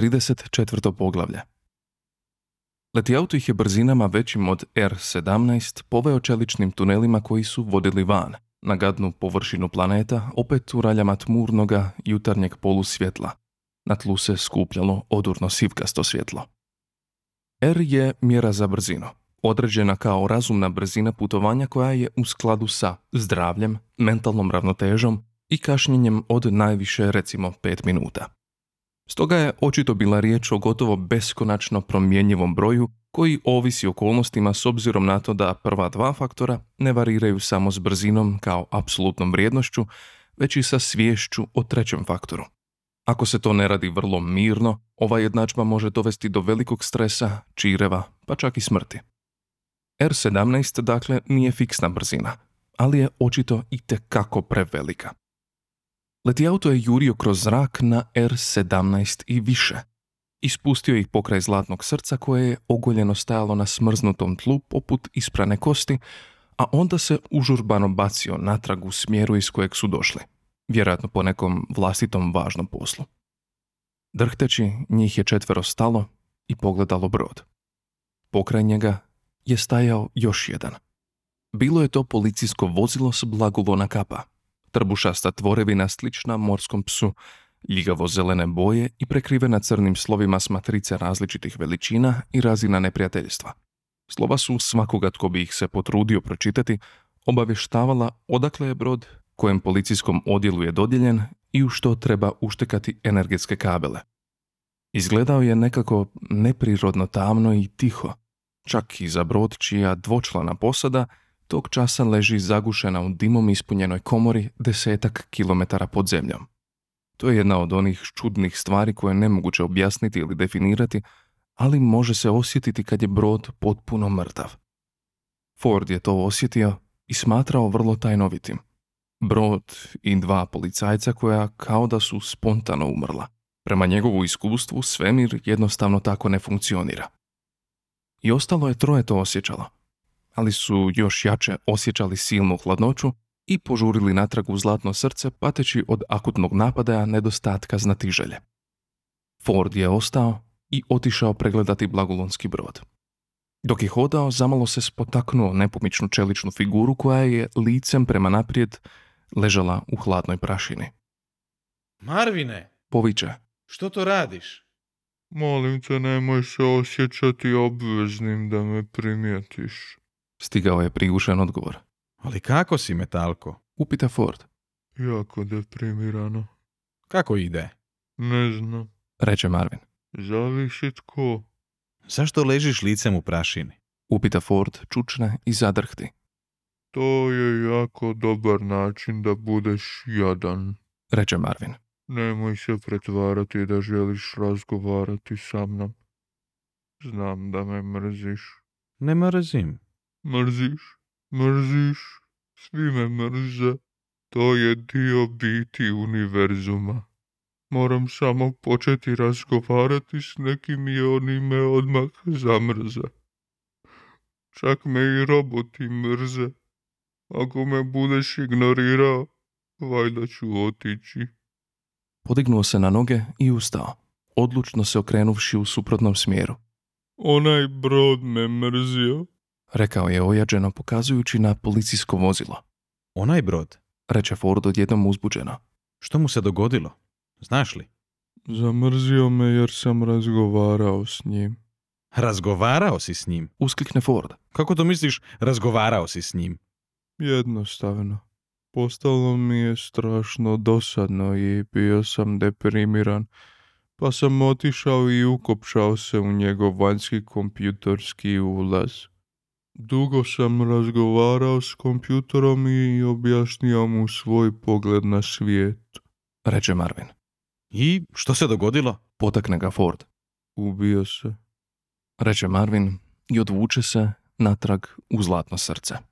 34. poglavlje Leti auto ih je brzinama većim od R-17 poveo čeličnim tunelima koji su vodili van, na gadnu površinu planeta, opet u raljama tmurnoga jutarnjeg polusvjetla. Na tlu se skupljalo odurno sivkasto svjetlo. R je mjera za brzinu, određena kao razumna brzina putovanja koja je u skladu sa zdravljem, mentalnom ravnotežom i kašnjenjem od najviše recimo 5 minuta. Stoga je očito bila riječ o gotovo beskonačno promjenjivom broju koji ovisi okolnostima s obzirom na to da prva dva faktora ne variraju samo s brzinom kao apsolutnom vrijednošću, već i sa sviješću o trećem faktoru. Ako se to ne radi vrlo mirno, ova jednadžba može dovesti do velikog stresa, čireva, pa čak i smrti. R17 dakle nije fiksna brzina, ali je očito i tekako prevelika. Leti auto je jurio kroz zrak na R17 i više. Ispustio ih pokraj zlatnog srca koje je ogoljeno stajalo na smrznutom tlu poput isprane kosti, a onda se užurbano bacio natrag u smjeru iz kojeg su došli, vjerojatno po nekom vlastitom važnom poslu. Drhteći, njih je četvero stalo i pogledalo brod. Pokraj njega je stajao još jedan. Bilo je to policijsko vozilo s blagulona kapa, trbušasta tvorevina slična morskom psu, ljigavo zelene boje i prekrivena crnim slovima s matrice različitih veličina i razina neprijateljstva. Slova su svakoga tko bi ih se potrudio pročitati, obavještavala odakle je brod, kojem policijskom odjelu je dodijeljen i u što treba uštekati energetske kabele. Izgledao je nekako neprirodno tamno i tiho, čak i za brod čija dvočlana posada tog časa leži zagušena u dimom ispunjenoj komori desetak kilometara pod zemljom. To je jedna od onih čudnih stvari koje je nemoguće objasniti ili definirati, ali može se osjetiti kad je brod potpuno mrtav. Ford je to osjetio i smatrao vrlo tajnovitim. Brod i dva policajca koja kao da su spontano umrla. Prema njegovu iskustvu svemir jednostavno tako ne funkcionira. I ostalo je troje to osjećalo ali su još jače osjećali silnu hladnoću i požurili natrag u zlatno srce pateći od akutnog napadaja nedostatka znatiželje. Ford je ostao i otišao pregledati blagulonski brod. Dok je hodao, zamalo se spotaknuo nepomičnu čeličnu figuru koja je licem prema naprijed ležala u hladnoj prašini. Marvine! Poviče. Što to radiš? Molim te, nemoj se osjećati obveznim da me primijetiš. Stigao je prigušen odgovor. Ali kako si, Metalko? Upita Ford. Jako deprimirano. Kako ide? Ne znam. Reče Marvin. Zavisi tko. Zašto ležiš licem u prašini? Upita Ford čučne i zadrhti. To je jako dobar način da budeš jadan. Reče Marvin. Nemoj se pretvarati da želiš razgovarati sa mnom. Znam da me mrziš. Ne mrzim. Mrziš, mrziš, svi me mrze. To je dio biti univerzuma. Moram samo početi razgovarati s nekim i oni me odmah zamrze. Čak me i roboti mrze. Ako me budeš ignorirao, valjda ću otići. Podignuo se na noge i ustao, odlučno se okrenuvši u suprotnom smjeru. Onaj brod me mrzio, rekao je ojađeno pokazujući na policijsko vozilo. Onaj brod? Reče Ford odjednom uzbuđeno. Što mu se dogodilo? Znaš li? Zamrzio me jer sam razgovarao s njim. Razgovarao si s njim? Usklikne Ford. Kako to misliš razgovarao si s njim? Jednostavno. Postalo mi je strašno dosadno i bio sam deprimiran, pa sam otišao i ukopšao se u njegov vanjski kompjutorski ulaz. Dugo sam razgovarao s kompjutorom i objasnio mu svoj pogled na svijet. Reče Marvin. I što se dogodilo? Potakne ga Ford. Ubio se. Reče Marvin i odvuče se natrag u zlatno srce.